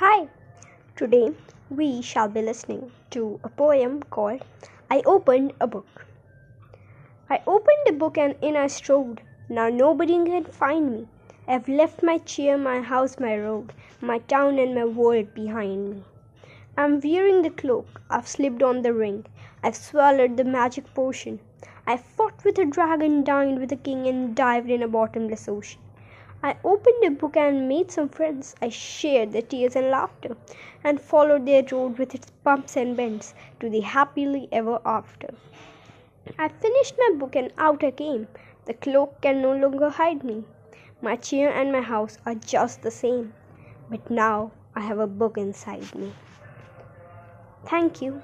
Hi, today we shall be listening to a poem called I Opened a Book. I opened a book and in I strode. Now nobody can find me. I've left my chair, my house, my road, my town, and my world behind me. I'm wearing the cloak, I've slipped on the ring, I've swallowed the magic potion. I fought with a dragon, dined with a king, and dived in a bottomless ocean. I opened a book and made some friends. I shared their tears and laughter, and followed their road with its bumps and bends to the happily ever after. I finished my book and out I came. The cloak can no longer hide me. My chair and my house are just the same, but now I have a book inside me. Thank you.